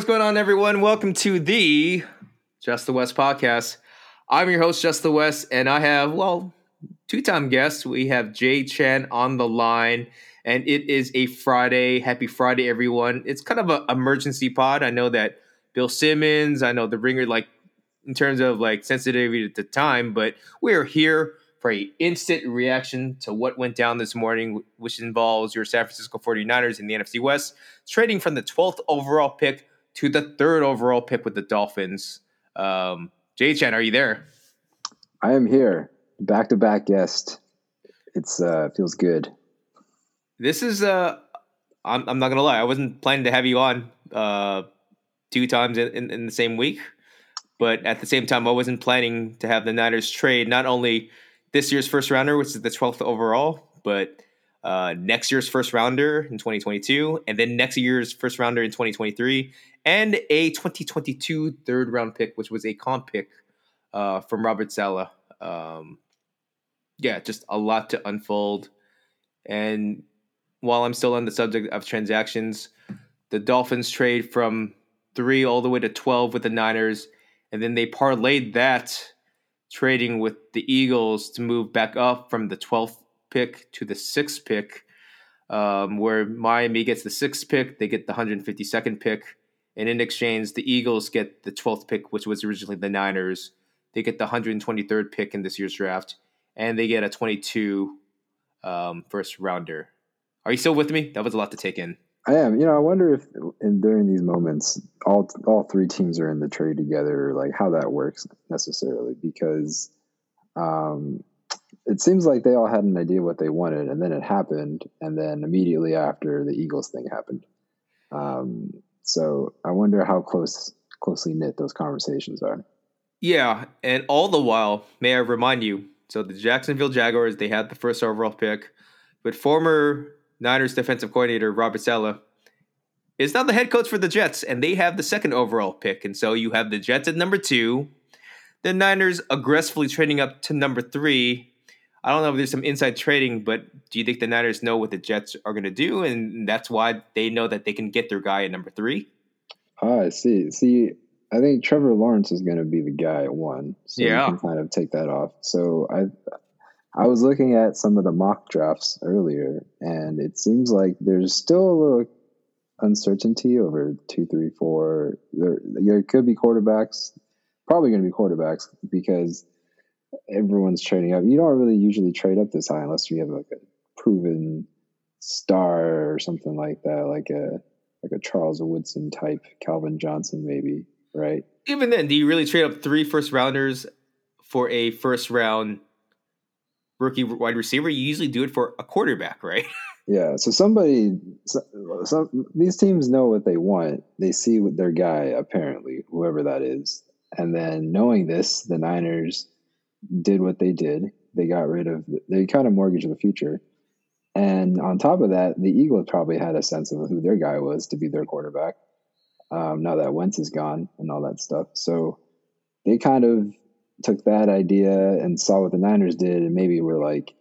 what's going on, everyone? Welcome to the Just the West podcast. I'm your host, Just the West, and I have, well, two time guests. We have Jay Chen on the line, and it is a Friday. Happy Friday, everyone. It's kind of an emergency pod. I know that Bill Simmons, I know the ringer, like, in terms of like sensitivity to time, but we're here for a instant reaction to what went down this morning, which involves your San Francisco 49ers in the NFC West, trading from the 12th overall pick to the third overall pick with the Dolphins. Um, Jay Chen, are you there? I am here, back to back guest. It's uh feels good. This is uh, I'm I'm not gonna lie, I wasn't planning to have you on uh two times in, in, in the same week, but at the same time, I wasn't planning to have the Niners trade not only this year's first rounder, which is the 12th overall, but uh, next year's first rounder in 2022, and then next year's first rounder in 2023, and a 2022 third round pick, which was a comp pick uh, from Robert Saleh. Um, yeah, just a lot to unfold. And while I'm still on the subject of transactions, the Dolphins trade from three all the way to 12 with the Niners, and then they parlayed that trading with the Eagles to move back up from the 12th pick to the sixth pick, um, where Miami gets the sixth pick, they get the 152nd pick. And in exchange, the Eagles get the 12th pick, which was originally the Niners. They get the 123rd pick in this year's draft, and they get a 22 um, first rounder. Are you still with me? That was a lot to take in. I am. You know, I wonder if in, during these moments, all all three teams are in the trade together, like how that works necessarily, because um, it seems like they all had an idea what they wanted, and then it happened, and then immediately after the Eagles thing happened. Um, so I wonder how close closely knit those conversations are. Yeah, and all the while, may I remind you? So the Jacksonville Jaguars, they had the first overall pick, but former Niners defensive coordinator Robert Saleh is now the head coach for the Jets, and they have the second overall pick. And so you have the Jets at number two, the Niners aggressively trading up to number three. I don't know if there's some inside trading, but do you think the Niners know what the Jets are going to do, and that's why they know that they can get their guy at number three? Ah, I see. See, I think Trevor Lawrence is going to be the guy at one, so yeah. you can kind of take that off. So I, I was looking at some of the mock drafts earlier, and it seems like there's still a little uncertainty over two, three, four. There, there could be quarterbacks, probably going to be quarterbacks because everyone's trading up. You don't really usually trade up this high unless you have like a proven star or something like that, like a like a Charles Woodson type, Calvin Johnson maybe, right? Even then, do you really trade up three first rounders for a first round rookie wide receiver, you usually do it for a quarterback, right? Yeah. So somebody, some, these teams know what they want. They see what their guy, apparently, whoever that is. And then knowing this, the Niners did what they did. They got rid of, they kind of mortgaged the future. And on top of that, the Eagles probably had a sense of who their guy was to be their quarterback. Um, now that Wentz is gone and all that stuff. So they kind of took that idea and saw what the Niners did, and maybe we're like,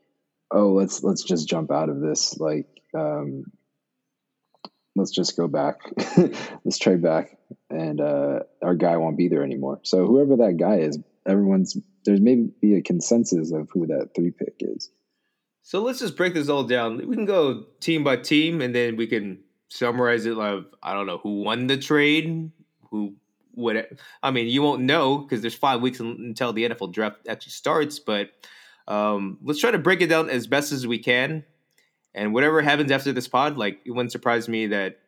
oh, let's let's just jump out of this. Like, um, let's just go back, let's trade back, and uh, our guy won't be there anymore. So whoever that guy is, everyone's there's maybe be a consensus of who that three pick is. So let's just break this all down. We can go team by team, and then we can summarize it. Like I don't know who won the trade, who what I mean, you won't know because there's five weeks until the NFL draft actually starts. But um, let's try to break it down as best as we can. And whatever happens after this pod, like it wouldn't surprise me that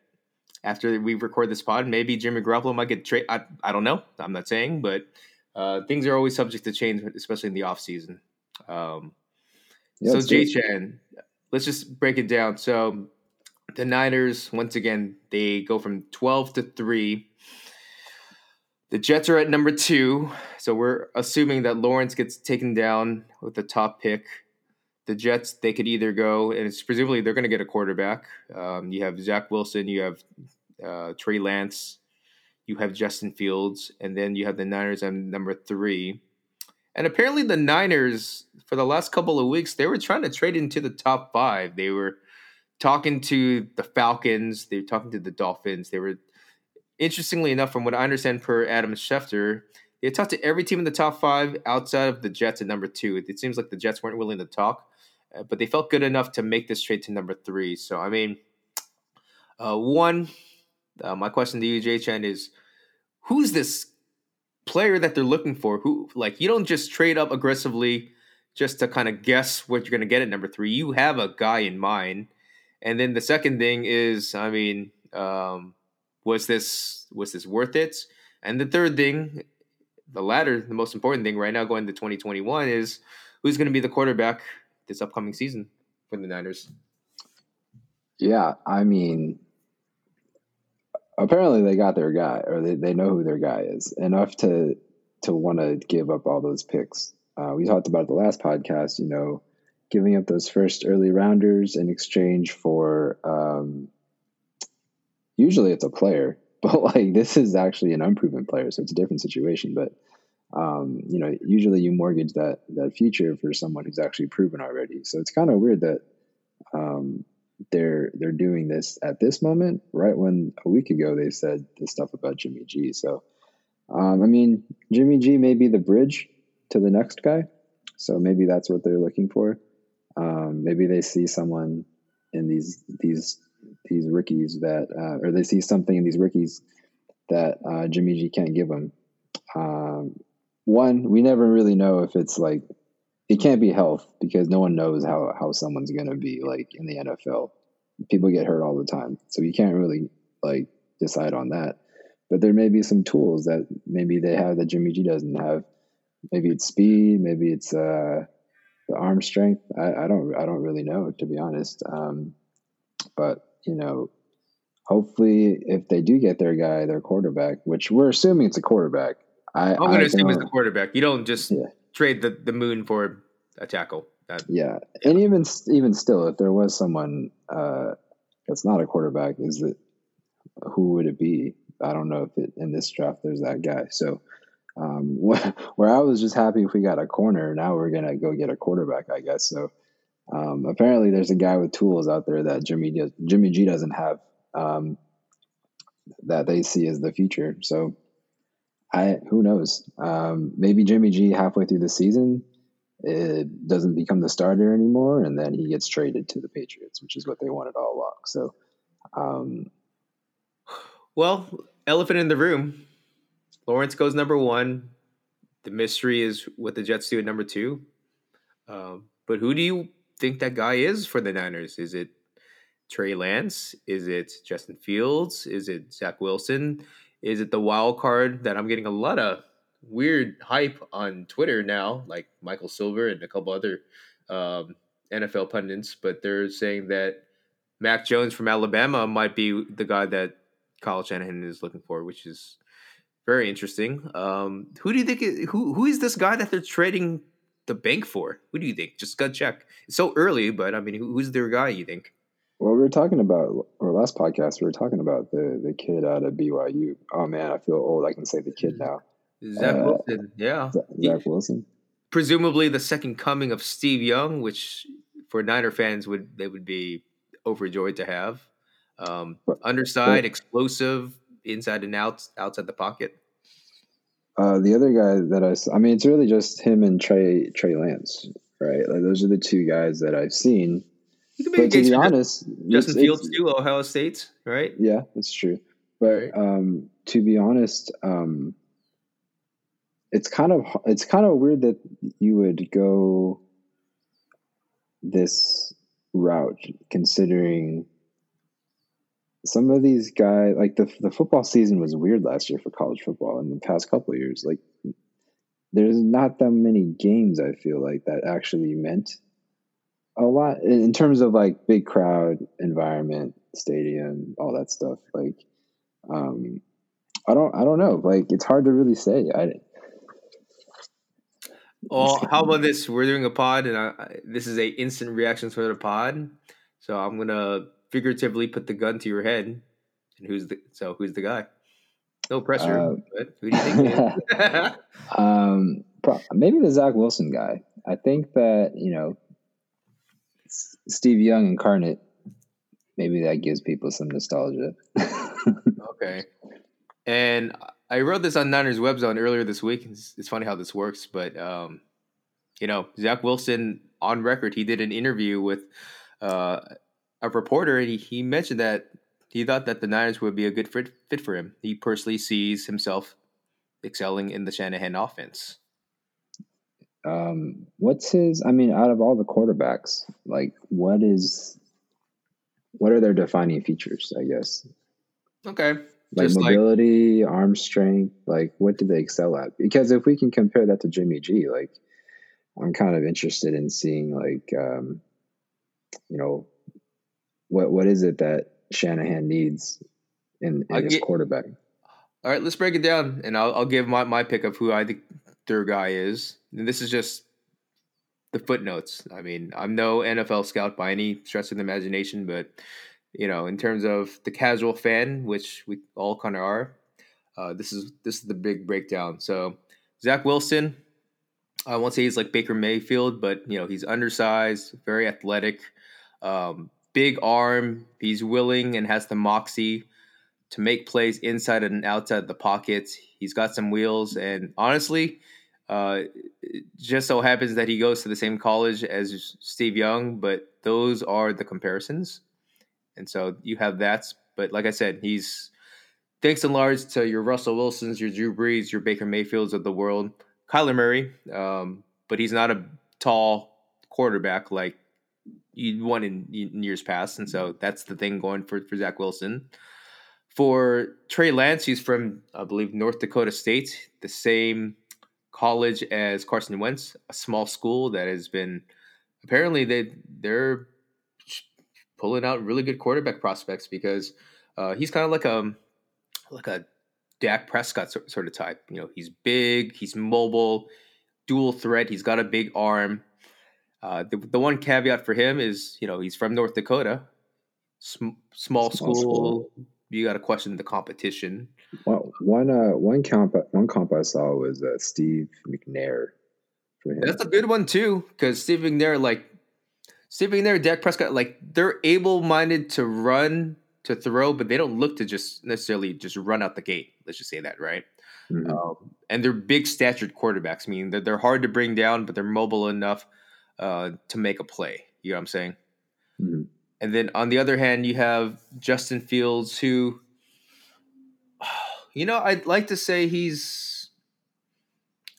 after we record this pod, maybe Jimmy Garoppolo might get traded. I, I don't know. I'm not saying, but uh, things are always subject to change, especially in the off season. Um, yeah, so Jay Chan, let's just break it down. So the Niners, once again, they go from 12 to three the Jets are at number two, so we're assuming that Lawrence gets taken down with the top pick. The Jets, they could either go, and it's presumably they're going to get a quarterback. Um, you have Zach Wilson, you have uh, Trey Lance, you have Justin Fields, and then you have the Niners at number three. And apparently, the Niners, for the last couple of weeks, they were trying to trade into the top five. They were talking to the Falcons, they were talking to the Dolphins, they were interestingly enough, from what I understand per Adam Schefter, they talked to every team in the top five outside of the Jets at number two. It seems like the Jets weren't willing to talk, uh, but they felt good enough to make this trade to number three. So, I mean, uh, one, uh, my question to you, Jay Chen, is who's this player that they're looking for? Who, like, you don't just trade up aggressively just to kind of guess what you're going to get at number three. You have a guy in mind. And then the second thing is, I mean, um, was this was this worth it? And the third thing, the latter, the most important thing right now going to 2021 is who's going to be the quarterback this upcoming season for the Niners. Yeah, I mean, apparently they got their guy, or they, they know who their guy is enough to to want to give up all those picks. Uh, we talked about the last podcast, you know, giving up those first early rounders in exchange for um, usually it's a player, but like this is actually an unproven player, so it's a different situation. But um, you know, usually you mortgage that that future for someone who's actually proven already. So it's kind of weird that um, they're they're doing this at this moment, right when a week ago they said this stuff about Jimmy G. So um, I mean, Jimmy G may be the bridge to the next guy. So maybe that's what they're looking for. Um, maybe they see someone in these these these rookies that, uh, or they see something in these rookies that uh, Jimmy G can't give them. Um, one, we never really know if it's like it can't be health because no one knows how how someone's gonna be like in the NFL. People get hurt all the time, so you can't really like decide on that. But there may be some tools that maybe they have that Jimmy G doesn't have maybe it's speed, maybe it's uh, the arm strength. I, I, don't I don't really know to be honest. Um, but you know, hopefully, if they do get their guy, their quarterback, which we're assuming it's a quarterback. I, am going to assume it's the quarterback. You don't just yeah. Trade the, the moon for a tackle. That, yeah. yeah. and even even still, if there was someone uh, that's not a quarterback, is it who would it be? I don't know if it, in this draft there's that guy. So um, where I was just happy if we got a corner, now we're gonna go get a quarterback, I guess. So um, apparently, there's a guy with tools out there that Jimmy does, Jimmy G doesn't have um, that they see as the future. So I who knows? Um, maybe Jimmy G halfway through the season it doesn't become the starter anymore, and then he gets traded to the Patriots, which is what they wanted all along. So, um, well, elephant in the room. Lawrence goes number one. The mystery is what the Jets do at number two. Um, but who do you think that guy is for the Niners? Is it Trey Lance? Is it Justin Fields? Is it Zach Wilson? Is it the wild card that I'm getting a lot of weird hype on Twitter now, like Michael Silver and a couple other um, NFL pundits, but they're saying that Mac Jones from Alabama might be the guy that Kyle Shanahan is looking for, which is very interesting. Um, who do you think? Who who is this guy that they're trading the bank for? Who do you think? Just gut check. It's so early, but I mean, who's their guy? You think? Well, we were talking about our last podcast. We were talking about the the kid out of BYU. Oh man, I feel old. I can say the kid now. Zach uh, Wilson. Yeah, Zach Wilson. Presumably the second coming of Steve Young, which for Niner fans would they would be overjoyed to have. Um, underside, explosive, inside and out, outside the pocket. Uh, the other guy that I, I mean, it's really just him and Trey Trey Lance, right? Like those are the two guys that I've seen. But to be honest, Justin Fields too, Ohio State, right? Yeah, that's true. But um, to be honest, um, it's kind of it's kind of weird that you would go this route, considering some of these guys like the the football season was weird last year for college football in the past couple of years like there's not that many games i feel like that actually meant a lot in terms of like big crowd environment stadium all that stuff like um i don't i don't know like it's hard to really say i well how about this we're doing a pod and I, this is a instant reaction sort of pod so i'm gonna figuratively put the gun to your head, and who's the so who's the guy? No pressure, uh, but who do you think? um, maybe the Zach Wilson guy. I think that you know Steve Young incarnate. Maybe that gives people some nostalgia. okay. And I wrote this on Niners Web Zone earlier this week. It's, it's funny how this works, but um, you know, Zach Wilson on record, he did an interview with uh, a reporter, and he, he mentioned that he thought that the Niners would be a good fit, fit for him. He personally sees himself excelling in the Shanahan offense. Um, what's his? I mean, out of all the quarterbacks, like, what is, what are their defining features? I guess. Okay. Like Just mobility, arm strength. Like, what do they excel at? Because if we can compare that to Jimmy G, like, I'm kind of interested in seeing, like, um, you know, what what is it that Shanahan needs in, in his get, quarterback? All right, let's break it down, and I'll, I'll give my, my pick of who I think their guy is. This is just the footnotes. I mean, I'm no NFL scout by any stretch of the imagination, but you know, in terms of the casual fan, which we all kind of are, uh, this is this is the big breakdown. So Zach Wilson, I won't say he's like Baker Mayfield, but you know, he's undersized, very athletic, um, big arm. He's willing and has the moxie to make plays inside and outside the pockets. He's got some wheels, and honestly, uh, just so happens that he goes to the same college as Steve Young, but those are the comparisons. And so you have that. But like I said, he's thanks in large to your Russell Wilsons, your Drew Brees, your Baker Mayfields of the world, Kyler Murray. Um, but he's not a tall quarterback like you won in, in, years past. And so that's the thing going for, for Zach Wilson. For Trey Lance, he's from, I believe, North Dakota State, the same college as Carson Wentz, a small school that has been apparently they they're pulling out really good quarterback prospects because uh, he's kind of like a like a Dak Prescott sort of type. You know, he's big, he's mobile, dual threat. He's got a big arm. Uh, the, the one caveat for him is, you know, he's from North Dakota, sm- small, small, school. school. You got to question the competition. Well, one uh, one comp one comp I saw was uh, Steve McNair. That's a good one too, because Steve McNair, like Steve McNair, Dak Prescott, like they're able-minded to run, to throw, but they don't look to just necessarily just run out the gate. Let's just say that, right? Mm-hmm. Um, and they're big statured quarterbacks. I mean, they're, they're hard to bring down, but they're mobile enough uh, to make a play. You know what I'm saying? Mm-hmm. And then on the other hand, you have Justin Fields, who, you know, I'd like to say he's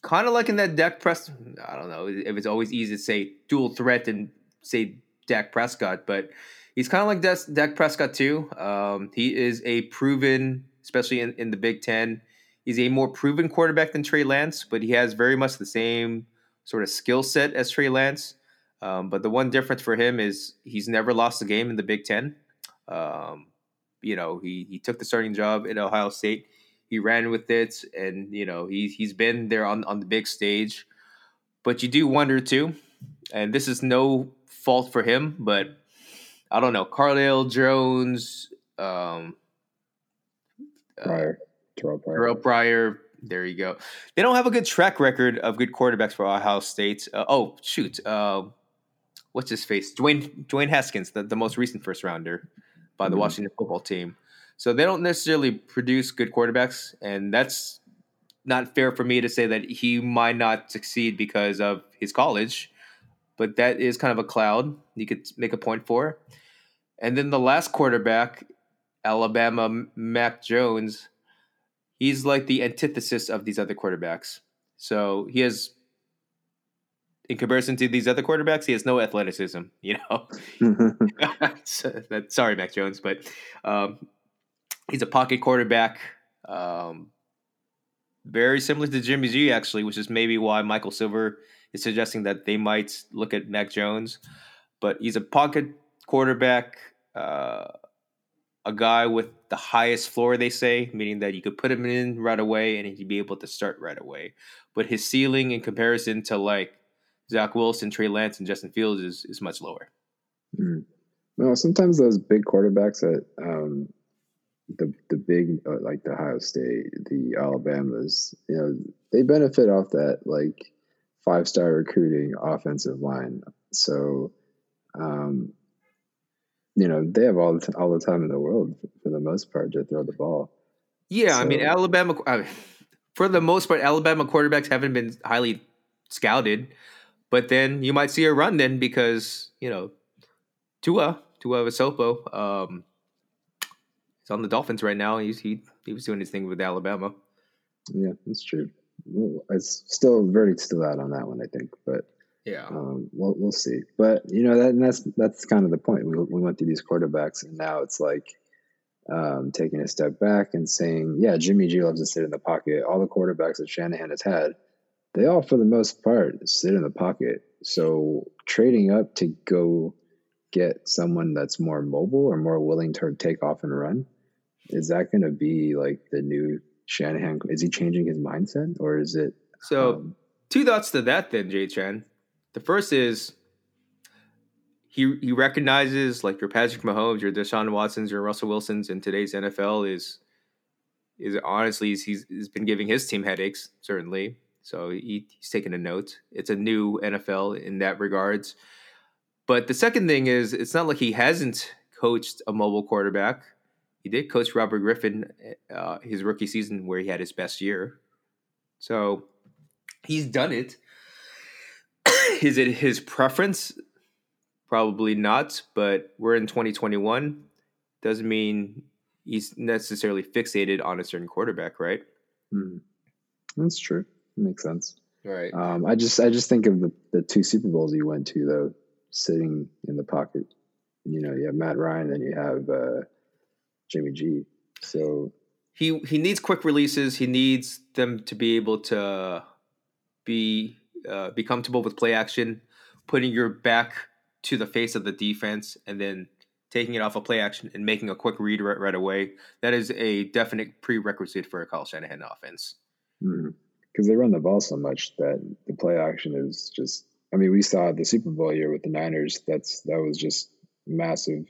kind of like in that Dak Prescott. I don't know if it's always easy to say dual threat and say Dak Prescott, but he's kind of like Dak, Dak Prescott too. Um, he is a proven, especially in, in the Big Ten, he's a more proven quarterback than Trey Lance, but he has very much the same sort of skill set as Trey Lance. Um, but the one difference for him is he's never lost a game in the Big Ten. Um, you know, he he took the starting job at Ohio State. He ran with it, and you know he he's been there on on the big stage. But you do wonder too, and this is no fault for him, but I don't know. Cardale Jones, um, uh, Pryor, Terrelle Pryor. Terrelle Pryor. There you go. They don't have a good track record of good quarterbacks for Ohio State. Uh, oh shoot, uh, what's his face? Dwayne Dwayne Haskins, the, the most recent first rounder by the mm-hmm. Washington football team. So they don't necessarily produce good quarterbacks, and that's not fair for me to say that he might not succeed because of his college but that is kind of a cloud you could make a point for. And then the last quarterback, Alabama Mac Jones, he's like the antithesis of these other quarterbacks. So he has, in comparison to these other quarterbacks, he has no athleticism. You know, sorry, Mac Jones, but um, he's a pocket quarterback. Um, very similar to Jimmy G, actually, which is maybe why Michael Silver is suggesting that they might look at Mac Jones, but he's a pocket quarterback, uh, a guy with the highest floor, they say, meaning that you could put him in right away and he'd be able to start right away. But his ceiling in comparison to like Zach Wilson, Trey Lance, and Justin Fields is, is much lower. Mm. Well, sometimes those big quarterbacks that um, the the big uh, like the Ohio State, the Alabamas, you know, they benefit off that like five star recruiting offensive line. So, um, you know, they have all the, all the time in the world for the most part to throw the ball. Yeah, I mean Alabama. I mean, for the most part, Alabama quarterbacks haven't been highly scouted, but then you might see a run then because you know Tua Tua Vasopo, um, he's on the Dolphins right now. He's he he was doing his thing with Alabama. Yeah, that's true. It's still verdict's still out on that one, I think, but Yeah, um, we'll we'll see. But you know that and that's that's kind of the point. We we went through these quarterbacks, and now it's like um, taking a step back and saying, yeah, Jimmy G loves to sit in the pocket. All the quarterbacks that Shanahan has had, they all for the most part sit in the pocket. So trading up to go get someone that's more mobile or more willing to take off and run, is that going to be like the new Shanahan? Is he changing his mindset, or is it? so. um, two thoughts to that then jay chan the first is he he recognizes like your patrick mahomes your deshaun watsons your russell wilsons in today's nfl is is honestly he's, he's been giving his team headaches certainly so he, he's taking a note it's a new nfl in that regards but the second thing is it's not like he hasn't coached a mobile quarterback he did coach robert griffin uh, his rookie season where he had his best year so he's done it. Is it his preference? Probably not, but we're in 2021. Doesn't mean he's necessarily fixated on a certain quarterback, right? hmm. That's true. Makes sense. Right. Um, I just I just think of the, the two Super Bowls you went to though, sitting in the pocket. You know, you have Matt Ryan, then you have uh, Jimmy G. So He he needs quick releases. He needs them to be able to be uh, be comfortable with play action, putting your back to the face of the defense, and then taking it off a play action and making a quick read right, right away. That is a definite prerequisite for a Kyle Shanahan offense. Because they run the ball so much that the play action is just. I mean, we saw the Super Bowl year with the Niners. That's that was just massive.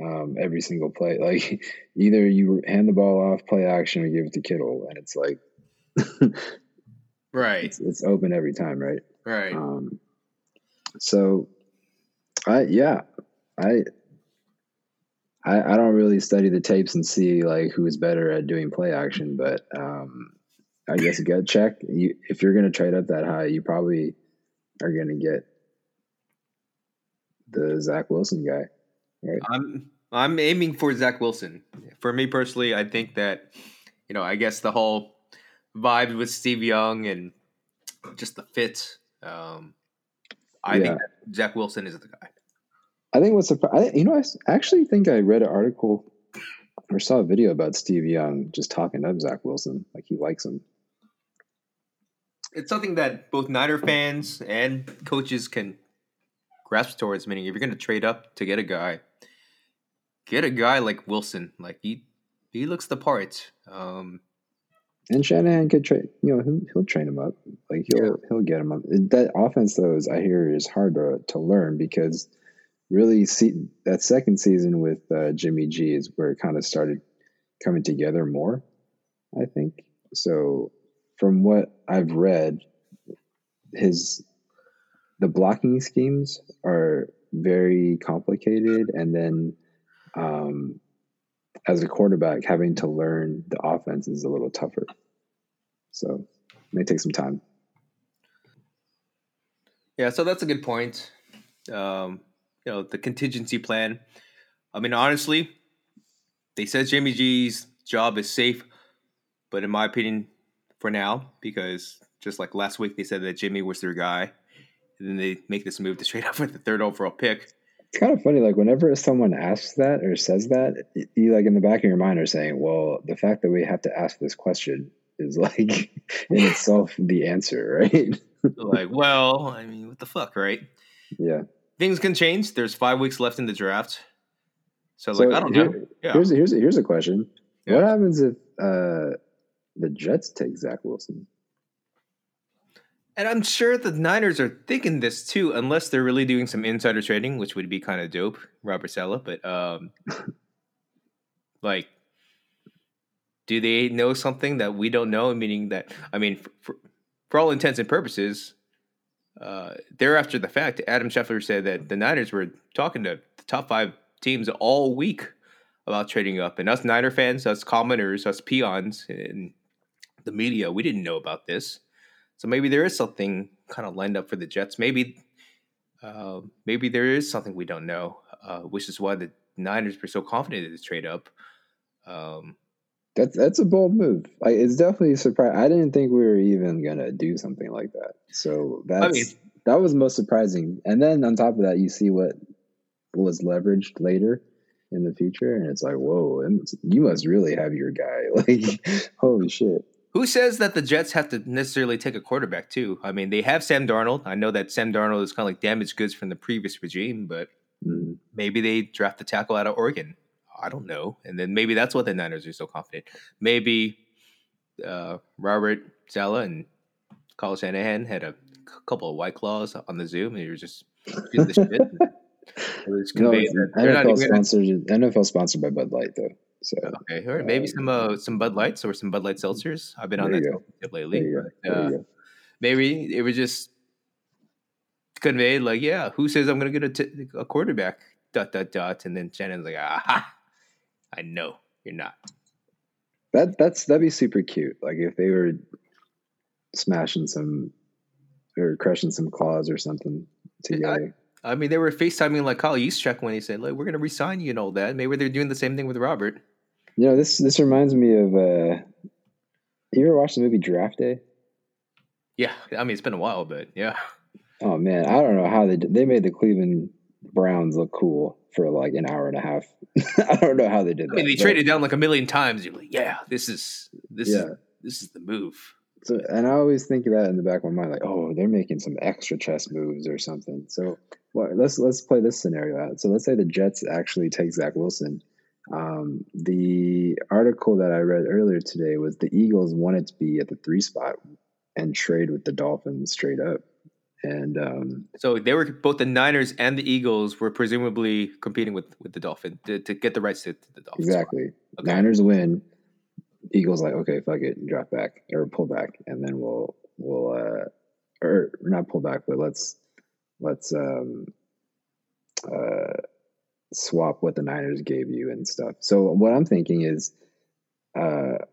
Um, every single play, like either you hand the ball off, play action, or give it to Kittle, and it's like Right. it's, it's open every time, right? Right. Um, so, I yeah, I, I I don't really study the tapes and see like who is better at doing play action, but um, I guess a gut check. You, if you're going to trade up that high, you probably are going to get the Zach Wilson guy. I'm I'm aiming for Zach Wilson. For me personally, I think that you know, I guess the whole vibe with Steve Young and just the fit. Um, I Yeah. think that Zach Wilson is the guy. I think what's surpri- I, you know, I actually think I read an article or saw a video about Steve Young just talking up Zach Wilson, like he likes him. It's something that both Niner fans and coaches can grasp towards. Meaning, if you're going to trade up to get a guy, get a guy like Wilson. Like he he looks the part. Um, And Shanahan could train, you know, he'll, he'll train him up. Like he'll he'll get him up. That offense though is I hear is hard to to learn because really see that second season with uh, Jimmy G is where it kind of started coming together more. I think so. From what I've read, his the blocking schemes are very complicated, and then um, as a quarterback, having to learn the offense is a little tougher. So it may take some time. Yeah, so that's a good point. Um, you know, the contingency plan. I mean, honestly, they said Jimmy G's job is safe, but in my opinion, for now, because just like last week they said that Jimmy was their guy, and then they make this move to trade up with the third overall pick. It's kind of funny, like whenever someone asks that or says that, you like in the back of your mind are saying, "Well, the fact that we have to ask this question is like in itself the answer, right?" like, well, I mean, what the fuck, right? yeah. Things can change. There's five weeks left in the draft, so, So like, I don't know. here- Yeah. Here's here's here's a question: Yeah. What happens if uh, the Jets take Zach Wilson? And I'm sure the Niners are thinking this too, unless they're really doing some insider trading, which would be kind of dope, Robert Saleh. But um, like, do they know something that we don't know? Meaning that, I mean, for, for, for all intents and purposes, uh, there the fact, Adam Schefter said that the Niners were talking to the top five teams all week about trading up. And us Niner fans, us commoners, us peons in the media, we didn't know about this. So maybe there is something kind of lined up for the Jets. Maybe, uh, maybe there is something we don't know, uh, which is why the Niners were so confident in this trade up. Um, that's that's a bold move. Like it's definitely a surprise. I didn't think we were even gonna do something like that. So that's I mean, that was most surprising. And then on top of that, you see what was leveraged later in the future, and it's like, whoa, and you must really have your guy. Like, holy shit. Who says that the Jets have to necessarily take a quarterback too? I mean, they have Sam Darnold. I know that Sam Darnold is kind of like damaged goods from the previous regime, but mm. maybe they draft the tackle out of Oregon. I don't know. And then maybe that's what the Niners are so confident. Maybe uh, Robert Saleh and Kyle Shanahan had a couple of white claws on the Zoom, and you were just doing the shit. It was conveyed no, NFL sponsored. NFL sponsored by Bud Light, though. So okay, or maybe some uh, some Bud Lights or some Bud Light seltzers. I've been on that lately. But, uh, maybe it was just conveyed like, yeah, who says I'm going to get a, t- a quarterback? Dot dot dot, and then Shannon's like, aha, I know you're not. That that's that'd be super cute. Like if they were smashing some or crushing some claws or something together. I, I mean, they were FaceTiming like Kyle Juszczyk when he said, "Like, we're going to resign you and all that." Maybe they're doing the same thing with Robert. You know, this this reminds me of. uh You ever watched the movie Draft Day? Yeah, I mean, it's been a while, but yeah. Oh man, I don't know how they did. they made the Cleveland Browns look cool for like an hour and a half. I don't know how they did that. I mean, they but, traded down like a million times. You're like, yeah, this is this yeah. is this is the move. So, and I always think of that in the back of my mind, like, oh, they're making some extra chess moves or something. So, well, let's let's play this scenario out. So, let's say the Jets actually take Zach Wilson. Um, the article that I read earlier today was the Eagles wanted to be at the three spot and trade with the Dolphins straight up. And um, so they were both the Niners and the Eagles were presumably competing with with the Dolphins to, to get the rights to, to the Dolphins. Exactly. Okay. Niners win. Eagles like okay, fuck it, drop back or pull back, and then we'll we'll uh or not pull back, but let's let's um uh swap what the Niners gave you and stuff. So what I'm thinking is uh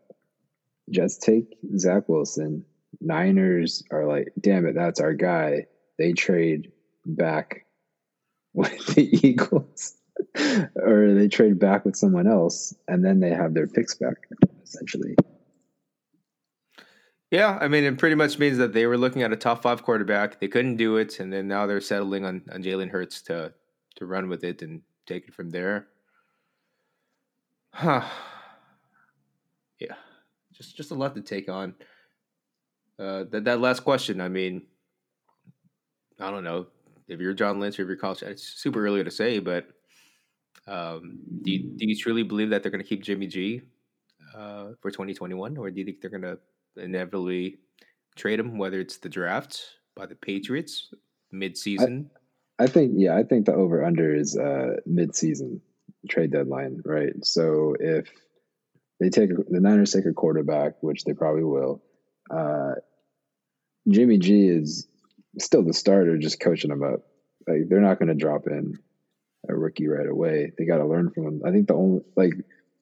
just take Zach Wilson, Niners are like, damn it, that's our guy. They trade back with the Eagles, or they trade back with someone else, and then they have their picks back, essentially. Yeah, I mean, it pretty much means that they were looking at a top five quarterback. They couldn't do it, and then now they're settling on, on Jalen Hurts to to run with it and take it from there. Huh. Yeah, just just a lot to take on. Uh, that that last question, I mean, I don't know if you're John Lynch or if you're college. It's super early to say, but um, do you, do you truly believe that they're going to keep Jimmy G uh, for 2021, or do you think they're going to inevitably trade him, whether it's the draft by the Patriots mid-season? I, I think yeah, I think the over under is uh, mid-season trade deadline, right? So if they take the Niners take a quarterback, which they probably will. Uh, Jimmy G is still the starter, just coaching them up. Like they're not going to drop in a rookie right away. They got to learn from him. I think the only like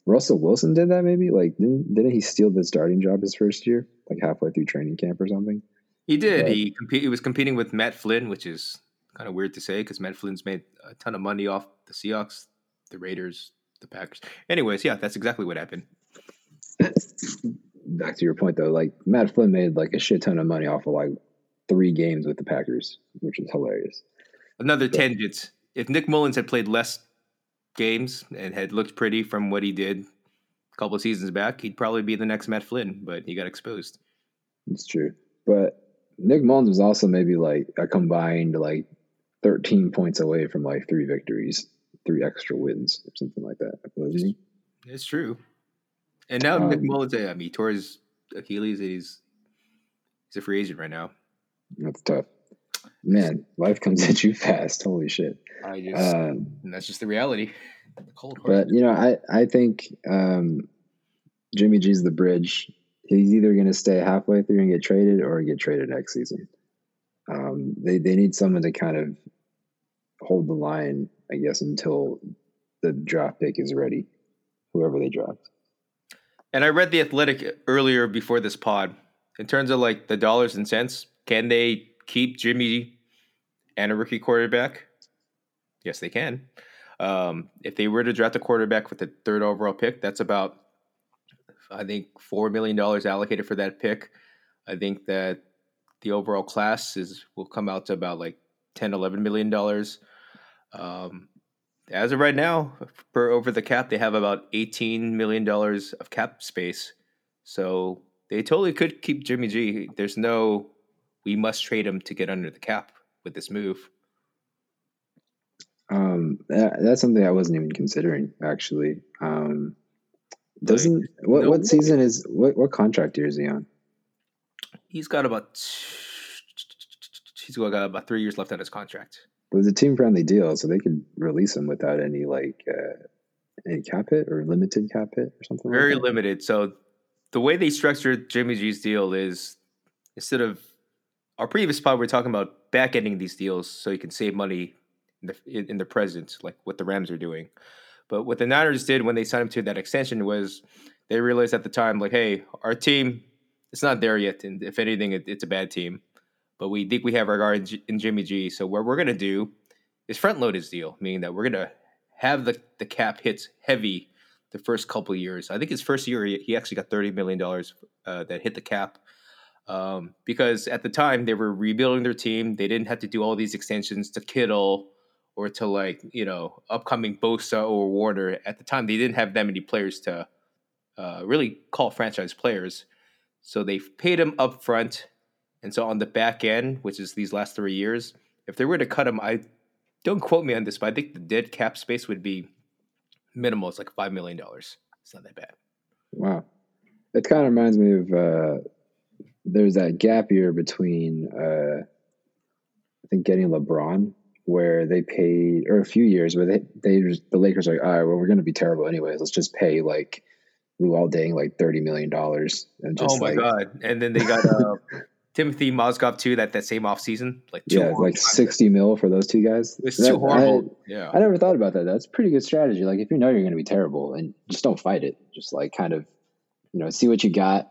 Russell Wilson did that maybe. Like didn't didn't he steal the starting job his first year, like halfway through training camp or something? He did. But, he comp- he was competing with Matt Flynn, which is kind of weird to say because Matt Flynn's made a ton of money off the Seahawks, the Raiders, the Packers. Anyways, yeah, that's exactly what happened. back to your point though, like Matt Flynn made like a shit ton of money off of like three games with the Packers, which is hilarious. Another but, tangent. If Nick Mullens had played less games and had looked pretty from what he did a couple of seasons back, he'd probably be the next Matt Flynn, but he got exposed. It's true. But Nick Mullens was also maybe like a combined like 13 points away from like three victories, three extra wins, or something like that, wasn't he? It's true. And now um, Nick Mullens, I mean, he tore his Achilles, and he's he's a free agent right now. That's tough, man. Life comes at you fast. Holy shit! I just, um, that's just the reality. The but you know, I I think um, Jimmy G's the bridge. He's either going to stay halfway through and get traded, or get traded next season. Um, they they need someone to kind of hold the line, I guess, until the draft pick is ready whoever they draft. And I read the Athletic earlier before this pod. In terms of like the dollars and cents, can they keep Jimmy and a rookie quarterback? Yes, they can. Um, if they were to draft a quarterback with the third overall pick, that's about, I think, $4 million allocated for that pick. I think that the overall class is will come out to about like 10, 11 million dollars. Um, as of right now, per over the cap, they have about 18 million dollars of cap space. So they totally could keep Jimmy G. There's no, we must trade him to get under the cap with this move. Um, that, that's something I wasn't even considering actually. Um, doesn't like, what no, what season is what what contract year is he on? He's got about he's got about three years left on his contract. It was a team friendly deal, so they could release him without any like uh, any cap hit or limited cap hit or something. Very like limited. So the way they structured Jimmy G's deal is instead of our previous pod, we are talking about back ending these deals so you can save money in the in the present, like what the Rams are doing. But what the Niners did when they signed him to that extension was they realized at the time, like, hey, our team, it's not there yet, and if anything, it, it's a bad team. But we think we have our guard in Jimmy G. So what we're gonna do is front load his deal, meaning that we're gonna have the the cap hits heavy the first couple years. I think his first year he actually got thirty million dollars uh, that hit the cap um, because at the time they were rebuilding their team. They didn't have to do all these extensions to Kittle or to like you know upcoming Bosa or Warner. At the time, they didn't have that many players to uh, really call franchise players, so they paid him up front. And so on the back end, which is these last three years, if they were to cut him, I don't quote me on this, but I think the dead cap space would be minimal. It's like five million dollars. It's not that bad. Wow, it kind of reminds me of uh, there's that gap year between uh, I think getting LeBron where they paid, or a few years where they they the Lakers are like, all right, well, we're going to be terrible anyways. Let's just pay like Luol Deng like thirty million dollars. And just oh my like, god! And then they got uh, Timothy Mozgov too. That that same offseason, like yeah, like sixty mil for those two guys. It's that, too horrible. I, yeah, I never thought about that. That's pretty good strategy. Like if you know you're going to be terrible, and just don't fight it. Just like kind of, you know, see what you got.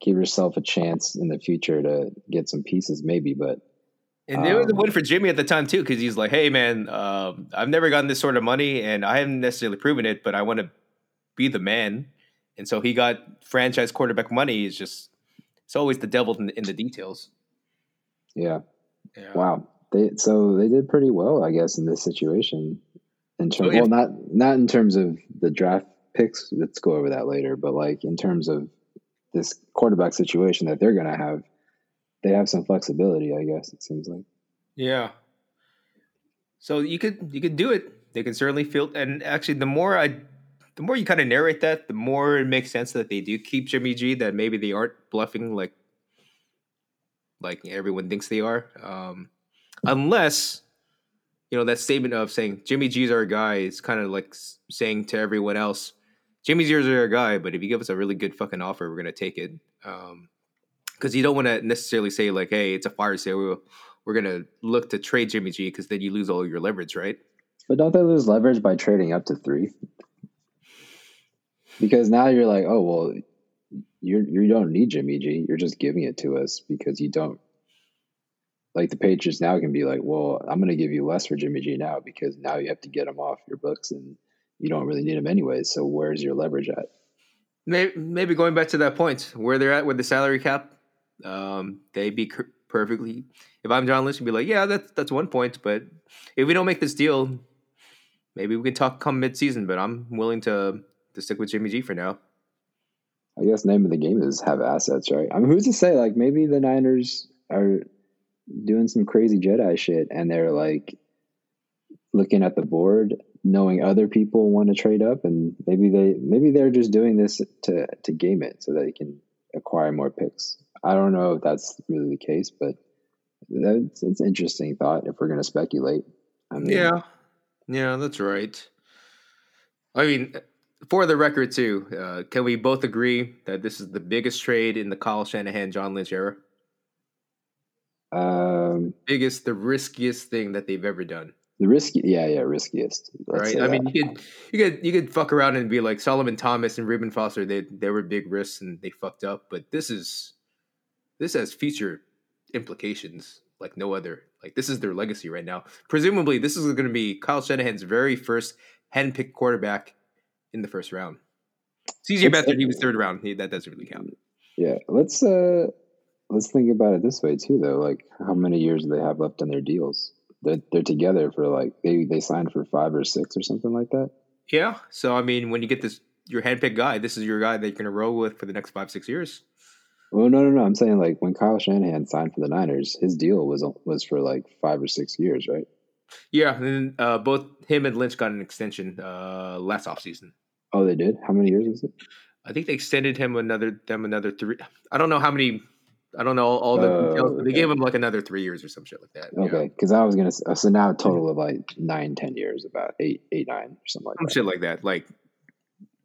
Give yourself a chance in the future to get some pieces, maybe. But and it was a win for Jimmy at the time too, because he's like, "Hey, man, um, I've never gotten this sort of money, and I haven't necessarily proven it, but I want to be the man." And so he got franchise quarterback money. Is just it's always the devil in, in the details. Yeah. yeah. Wow. They so they did pretty well, I guess, in this situation. In oh, terms, so if, well, not not in terms of the draft picks. Let's go over that later. But like in terms of this quarterback situation that they're going to have they have some flexibility, I guess it seems like. Yeah. So you could you could do it. They can certainly feel and actually the more I the more you kind of narrate that, the more it makes sense that they do keep Jimmy G, that maybe they aren't bluffing like like everyone thinks they are. Um unless you know that statement of saying Jimmy G's our guy is kind of like saying to everyone else, Jimmy G's our guy, but if you give us a really good fucking offer, we're gonna take it. Um, because you don't want to necessarily say like, "Hey, it's a fire sale. We're, we're gonna look to trade Jimmy G," because then you lose all your leverage, right? But don't they lose leverage by trading up to three? Because now you're like, oh well, you you don't need Jimmy G. You're just giving it to us because you don't. Like the Patriots now can be like, well, I'm going to give you less for Jimmy G now because now you have to get him off your books and you don't really need him anyway. So where's your leverage at? Maybe, maybe going back to that point where they're at with the salary cap um, they'd be perfectly. If I'm John Lynch, I'd be like, yeah, that's that's one point. But if we don't make this deal, maybe we can talk come mid-season. But I'm willing to to stick with Jimmy G for now. I guess name of the game is have assets, right? I mean, who's to say? Like maybe the Niners are doing some crazy Jedi shit, and they're like looking at the board, knowing other people want to trade up, and maybe they maybe they're just doing this to to game it so that they can acquire more picks. I don't know if that's really the case, but that's it's interesting thought if we're going to speculate. I mean, yeah, yeah, that's right. I mean, for the record, too, uh, can we both agree that this is the biggest trade in the Kyle Shanahan John Lynch era? Um, biggest, the riskiest thing that they've ever done. The risky, yeah, yeah, riskiest. Let's right. I mean, you could you could you could fuck around and be like Solomon Thomas and Reuben Foster. They they were big risks and they fucked up, but this is this has future implications like no other. Like this is their legacy right now. Presumably, this is going to be Kyle Shanahan's very first handpicked quarterback in the first round. CJ Beathard, he was third round. He, that doesn't really count. Yeah, let's uh let's think about it this way too, though. Like, how many years do they have left on their deals? They're, they're together for like they they signed for five or six or something like that. Yeah. So I mean, when you get this your handpicked guy, this is your guy that you're going to roll with for the next five six years. Well, no, no, no. I'm saying like when Kyle Shanahan signed for the Niners, his deal was was for like five or six years, right? Yeah, and uh, both him and Lynch got an extension uh, last offseason. Oh, they did. How many years was it? I think they extended him another them another three. I don't know how many. I don't know all, all the uh, details, but they gave him like another three years or some shit like that. Okay, because I was gonna so now a total of like nine, ten years, about eight, eight, nine, or something like some that. shit like that. Like,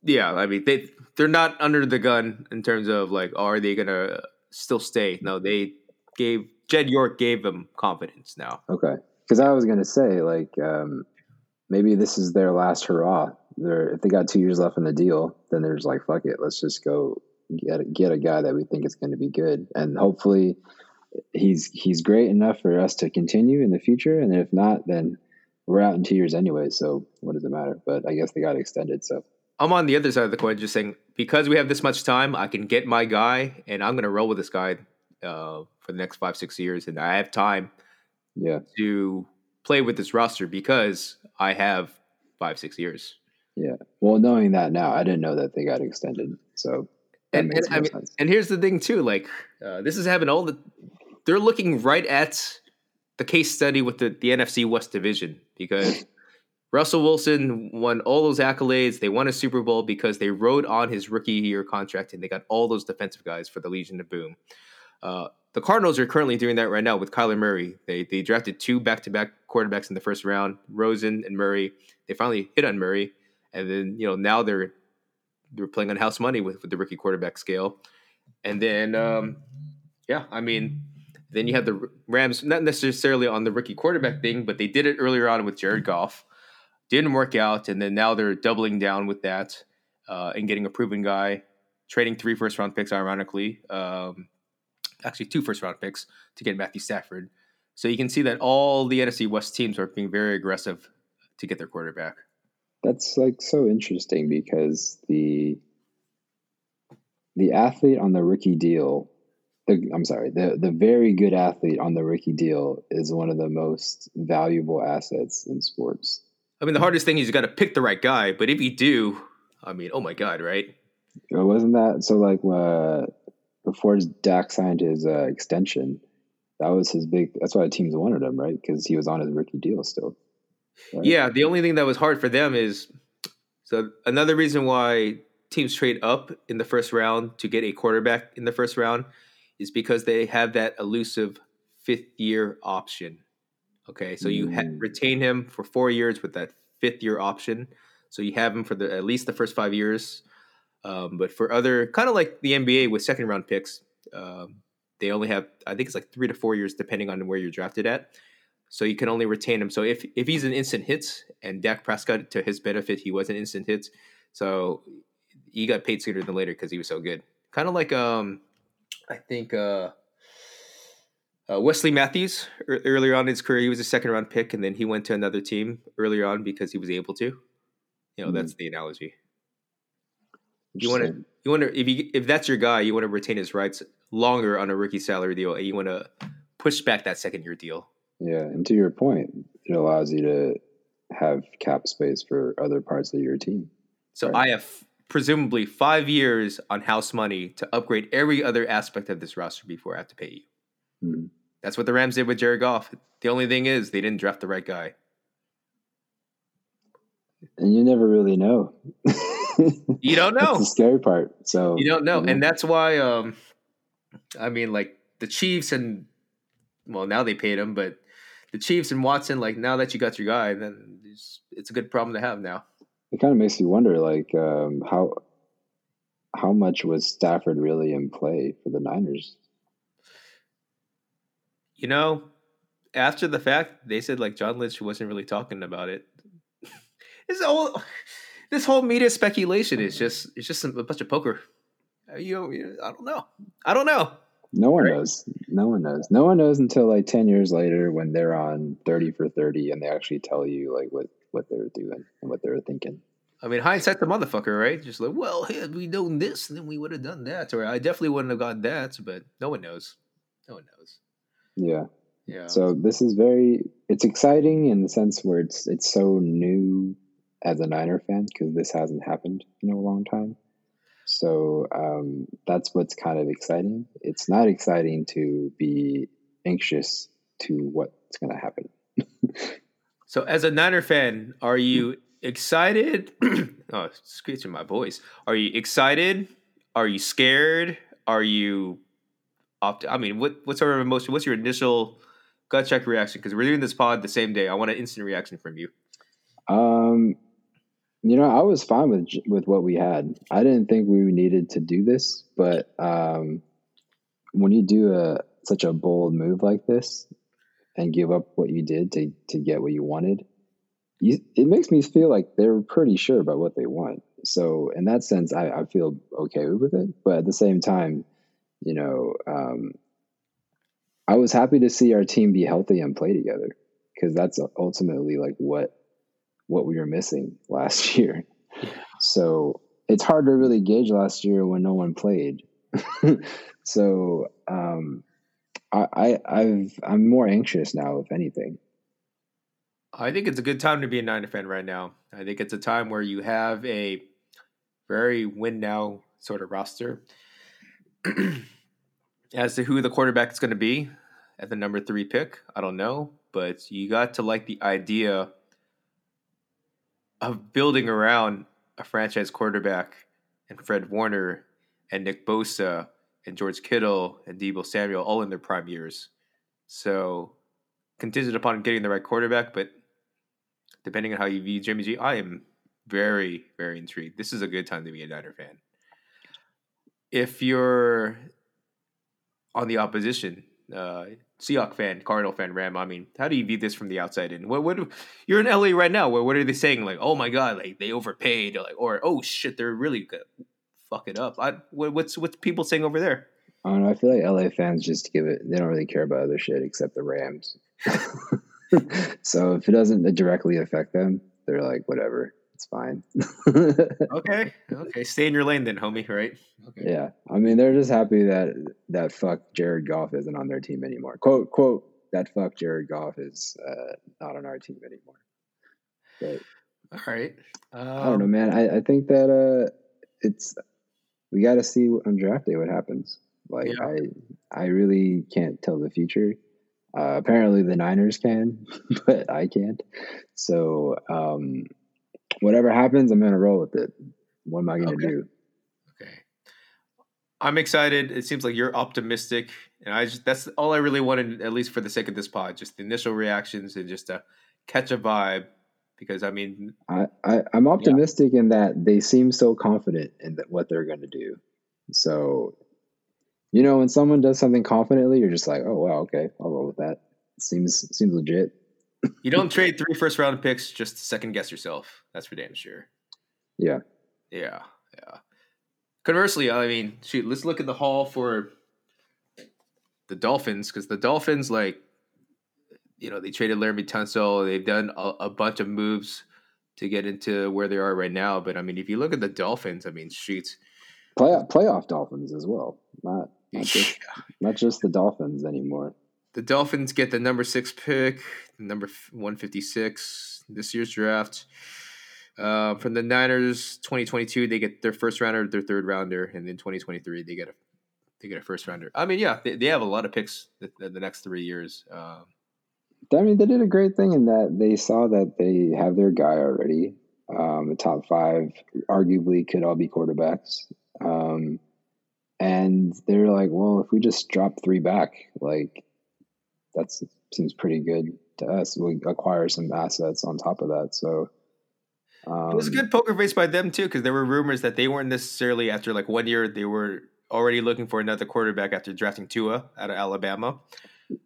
yeah, I mean they they're not under the gun in terms of like, are they gonna still stay? No, they gave Jed York gave them confidence now. Okay, because I was gonna say like um, maybe this is their last hurrah they're if they got two years left in the deal, then they're just like, fuck it, let's just go get get a guy that we think is going to be good, and hopefully he's he's great enough for us to continue in the future. And if not, then we're out in two years anyway. So what does it matter? But I guess they got extended. So I'm on the other side of the coin, just saying because we have this much time, I can get my guy, and I'm going to roll with this guy uh, for the next five six years, and I have time, yeah, to play with this roster because I have five six years. Yeah. Well, knowing that now, I didn't know that they got extended. So and, and I mean, and here's the thing too. Like uh, this is having all the. They're looking right at the case study with the, the NFC West division because Russell Wilson won all those accolades. They won a Super Bowl because they rode on his rookie year contract and they got all those defensive guys for the Legion of Boom. Uh, the Cardinals are currently doing that right now with Kyler Murray. They they drafted two back to back quarterbacks in the first round, Rosen and Murray. They finally hit on Murray and then you know now they're they're playing on house money with, with the rookie quarterback scale, and then um, yeah, I mean, then you have the Rams not necessarily on the rookie quarterback thing, but they did it earlier on with Jared Goff, didn't work out, and then now they're doubling down with that uh, and getting a proven guy, trading three first round picks, ironically, um, actually two first round picks to get Matthew Stafford. So you can see that all the NFC West teams are being very aggressive to get their quarterback that's like so interesting because the the athlete on the rookie deal the, I'm sorry, the the very good athlete on the rookie deal is one of the most valuable assets in sports. I mean, the hardest thing is you got to pick the right guy, but if you do, I mean, oh my god, right? It wasn't that so? Like uh, before Dak signed his uh, extension, that was his big. That's why the teams wanted him, right? Because he was on his rookie deal still. Right? Yeah, the only thing that was hard for them is so another reason why teams trade up in the first round to get a quarterback in the first round is because they have that elusive fifth year option. Okay, so you ha- mm. retain him for four years with that fifth year option. So you have him for the at least the first five years. Um, but for other kind of like the NBA with second round picks, um, they only have I think it's like three to four years depending on where you're drafted at so you can only retain him. So if if he's an instant hit and Dak Prescott, to his benefit, he was an instant hit, so he got paid sooner than later because he was so good. Kind of like um, I think uh, uh, Wesley Matthews earlier on in his career, he was a second round pick, and then he went to another team earlier on because he was able to. You know, mm-hmm. that's the analogy. You want to you want to if you if that's your guy, you want to retain his rights longer on a rookie salary deal, and you want to push back that second year deal. Yeah, and to your point, it allows you to have cap space for other parts of your team. So right? I have presumably five years on house money to upgrade every other aspect of this roster before I have to pay you. Mm-hmm. That's what the Rams did with Jared Goff. The only thing is they didn't draft the right guy. And you never really know. you don't know. That's the scary part. So you don't know, and that's why. Um, I mean, like the Chiefs and well, now they paid him, but the Chiefs and Watson, like now that you got your guy, then it's, it's a good problem to have now. It kind of makes you wonder, like um, how how much was Stafford really in play for the Niners? You know, after the fact, they said like John Lynch wasn't really talking about it. it's whole this whole media speculation is just it's just a bunch of poker. Uh, you know, I don't know. I don't know. No one right? knows. No one knows. No one knows until like ten years later when they're on thirty for thirty and they actually tell you like what what they're doing and what they're thinking. I mean, hindsight the motherfucker, right? Just like, well, had we known this, then we would have done that, or I definitely wouldn't have gotten that. But no one knows. No one knows. Yeah. Yeah. So this is very. It's exciting in the sense where it's it's so new as a Niner fan because this hasn't happened in a long time. So um, that's what's kind of exciting. It's not exciting to be anxious to what's going to happen. so, as a Niner fan, are you excited? oh, screeching my voice. Are you excited? Are you scared? Are you opt? I mean, what what sort of emotion? What's your initial gut check reaction? Because we're doing this pod the same day. I want an instant reaction from you. Um, you know, I was fine with with what we had. I didn't think we needed to do this, but um, when you do a such a bold move like this and give up what you did to to get what you wanted, you, it makes me feel like they're pretty sure about what they want. So in that sense, I, I feel okay with it. But at the same time, you know, um, I was happy to see our team be healthy and play together because that's ultimately like what what we were missing last year. So it's hard to really gauge last year when no one played. so um, I, I I've I'm more anxious now, if anything. I think it's a good time to be a Niner fan right now. I think it's a time where you have a very win now sort of roster. As to who the quarterback is going to be at the number three pick, I don't know, but you got to like the idea of building around a franchise quarterback and Fred Warner and Nick Bosa and George Kittle and Deebo Samuel all in their prime years. So contingent upon getting the right quarterback, but depending on how you view Jimmy G, I am very, very intrigued. This is a good time to be a Niner fan. If you're on the opposition, uh, Seahawk fan, Cardinal fan, Ram. I mean, how do you view this from the outside in? What what you're in LA right now? What what are they saying? Like, oh my god, like they overpaid, like or oh shit, they're really good. fuck it up. I, what, what's what's people saying over there? I don't know. I feel like LA fans just give it. They don't really care about other shit except the Rams. so if it doesn't directly affect them, they're like, whatever, it's fine. okay, okay, stay in your lane then, homie. Right? Okay. Yeah, I mean, they're just happy that that fuck Jared Goff isn't on their team anymore. Quote quote that fuck Jared Goff is uh, not on our team anymore. But all right, um, I don't know, um, man. I, I think that uh, it's we got to see on draft day what happens. Like yeah. I I really can't tell the future. Uh, apparently, the Niners can, but I can't. So, um, whatever happens, I'm going to roll with it. What am I going to okay. do? Okay. I'm excited. It seems like you're optimistic, and I just that's all I really wanted, at least for the sake of this pod, just the initial reactions and just to catch a vibe. Because I mean, I, I am optimistic yeah. in that they seem so confident in that what they're going to do. So you know, when someone does something confidently, you're just like, oh wow, okay, I'll roll with that. Seems seems legit. You don't trade three first round picks just to second guess yourself. That's for damn sure. Yeah. Yeah. Yeah. Conversely, I mean, shoot, let's look at the haul for the Dolphins because the Dolphins, like, you know, they traded Laremy Tunsil. They've done a, a, bunch of moves to get into where they are right now. But I mean, if you look at the Dolphins, I mean, shoot, Playoff, playoff Dolphins as well. Not not just, not just the Dolphins anymore. The Dolphins get the number six pick, number 156 this year's draft. Uh, from the Niners, 2022, they get their first rounder, their third rounder, and then 2023, they get a they get a first rounder. I mean, yeah, they, they have a lot of picks the, the next three years. Um, I mean, they did a great thing in that they saw that they have their guy already. Um, the top five arguably could all be quarterbacks. Um, and they're like, well, if we just drop three back, like that seems pretty good to us. We acquire some assets on top of that. So um, it was a um, good poker face by them too, because there were rumors that they weren't necessarily after like one year they were already looking for another quarterback after drafting Tua out of Alabama.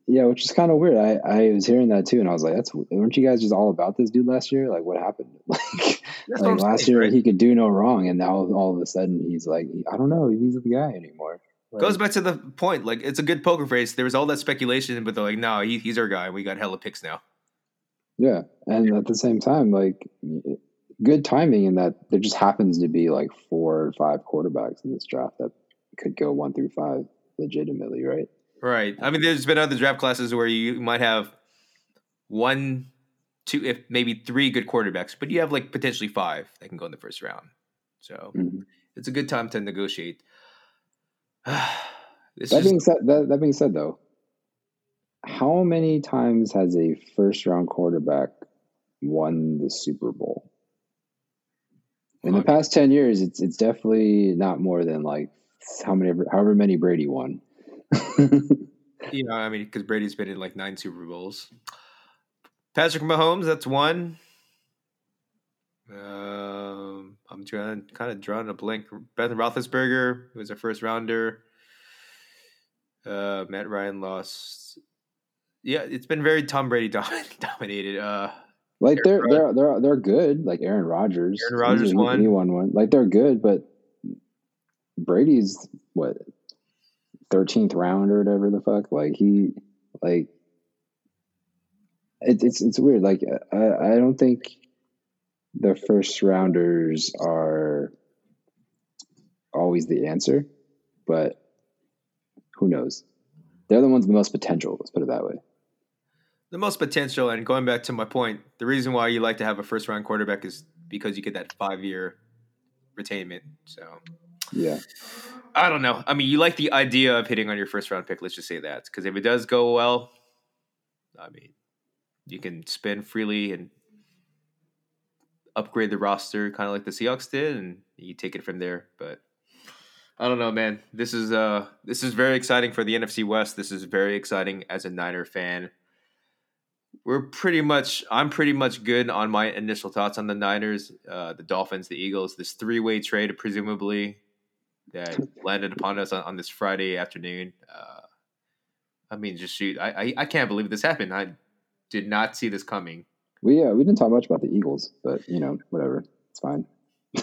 Yeah, which is kind of weird. I, I was hearing that too, and I was like, "That's weren't you guys just all about this dude last year? Like, what happened? Like, like last saying, year right? he could do no wrong, and now all of a sudden he's like, I don't know, he's the guy anymore." Like, Goes back to the point. Like, it's a good poker face. There was all that speculation, but they're like, "No, he, he's our guy. We got hella picks now." Yeah, and at the same time, like, good timing in that there just happens to be like four or five quarterbacks in this draft that could go one through five legitimately, right? Right. I mean, there's been other draft classes where you might have one, two, if maybe three good quarterbacks, but you have like potentially five that can go in the first round. So mm-hmm. it's a good time to negotiate. that being said, that, that being said, though, how many times has a first round quarterback won the Super Bowl? In the past ten years, it's it's definitely not more than like how many however many Brady won. you know, I mean, because Brady's been in like nine Super Bowls. Patrick Mahomes, that's one. Um, I'm trying, kind of drawing a blank. Ben Roethlisberger was a first rounder. Uh, Matt Ryan lost. Yeah, it's been very Tom Brady dominated. Uh, like they're they're they're they're good. Like Aaron Rodgers. Aaron Rodgers won. He won one. Like they're good, but Brady's what thirteenth round or whatever the fuck. Like he, like it, it's it's weird. Like I I don't think the first rounders are always the answer, but who knows? They're the ones with the most potential. Let's put it that way. The most potential, and going back to my point, the reason why you like to have a first round quarterback is because you get that five year retainment. So yeah. I don't know. I mean, you like the idea of hitting on your first round pick. Let's just say that because if it does go well, I mean, you can spend freely and upgrade the roster, kind of like the Seahawks did, and you take it from there. But I don't know, man. This is uh, this is very exciting for the NFC West. This is very exciting as a Niner fan. We're pretty much, I'm pretty much good on my initial thoughts on the Niners, uh, the Dolphins, the Eagles. This three way trade, presumably, that landed upon us on, on this Friday afternoon. Uh, I mean, just shoot, I, I, I can't believe this happened. I did not see this coming. We uh, we didn't talk much about the Eagles, but you know, whatever, it's fine.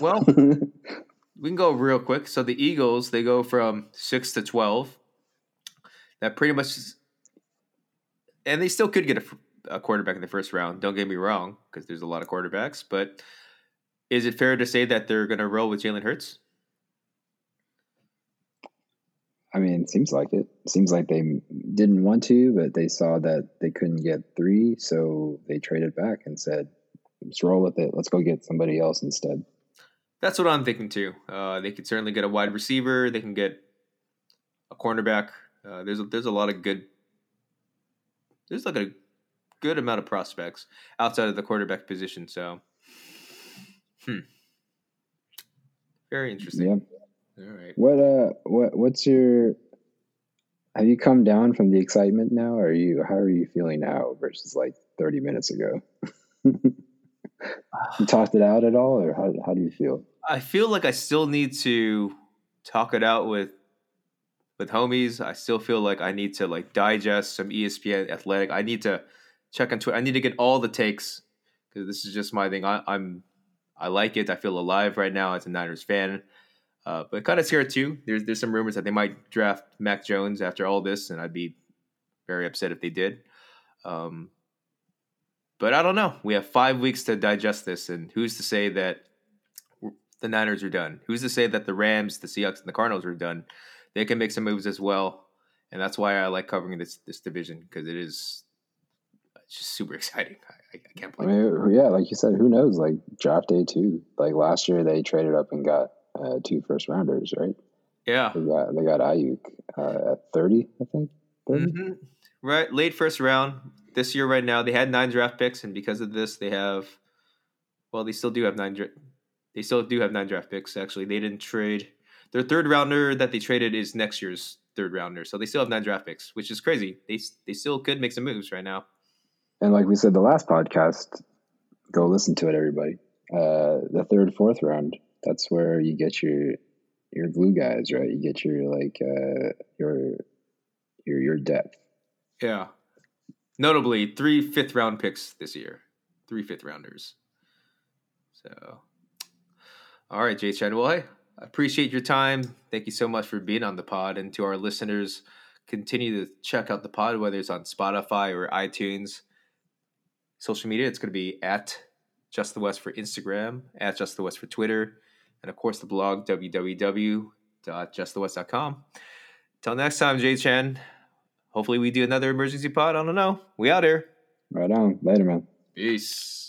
Well, we can go real quick. So the Eagles they go from six to twelve. That pretty much, and they still could get a, a quarterback in the first round. Don't get me wrong, because there's a lot of quarterbacks. But is it fair to say that they're going to roll with Jalen Hurts? I mean, it seems like it. it. Seems like they didn't want to, but they saw that they couldn't get three, so they traded back and said, "Let's roll with it. Let's go get somebody else instead." That's what I'm thinking too. Uh, they could certainly get a wide receiver. They can get a cornerback. Uh, there's a, there's a lot of good. There's like a good amount of prospects outside of the quarterback position. So, hmm, very interesting. Yeah. All right. What uh what what's your have you come down from the excitement now or are you how are you feeling now versus like 30 minutes ago? you talked it out at all or how how do you feel? I feel like I still need to talk it out with with homies. I still feel like I need to like digest some ESPN athletic. I need to check on Twitter. I need to get all the takes because this is just my thing. I, I'm I like it. I feel alive right now as a Niners fan. Uh, but kind of scared too. There's there's some rumors that they might draft Mac Jones after all this, and I'd be very upset if they did. Um, but I don't know. We have five weeks to digest this, and who's to say that the Niners are done? Who's to say that the Rams, the Seahawks, and the Cardinals are done? They can make some moves as well, and that's why I like covering this this division because it is just super exciting. I, I can't believe. I mean, yeah, like you said, who knows? Like draft day too. Like last year, they traded up and got uh, two first rounders, right? Yeah, they got they got Aiyuk uh, at thirty, I think. 30? Mm-hmm. Right, late first round this year. Right now, they had nine draft picks, and because of this, they have. Well, they still do have nine. They still do have nine draft picks. Actually, they didn't trade. Their third rounder that they traded is next year's third rounder, so they still have nine draft picks, which is crazy. They they still could make some moves right now. And like we said the last podcast, go listen to it, everybody. Uh, the third, fourth round that's where you get your your glue guys, right? You get your like uh, your your your depth. Yeah. Notably, three fifth round picks this year. Three fifth rounders. So, all right, Jay Chen. Well, hey, I appreciate your time. Thank you so much for being on the pod. And to our listeners, continue to check out the pod, whether it's on Spotify or iTunes. Social media, it's going to be at Just the West for Instagram, at Just the West for Twitter, and of course the blog, www.justthewest.com. Till next time, Jay Chen. Hopefully, we do another emergency pod. I don't know. We out here. Right on. Later, man. Peace.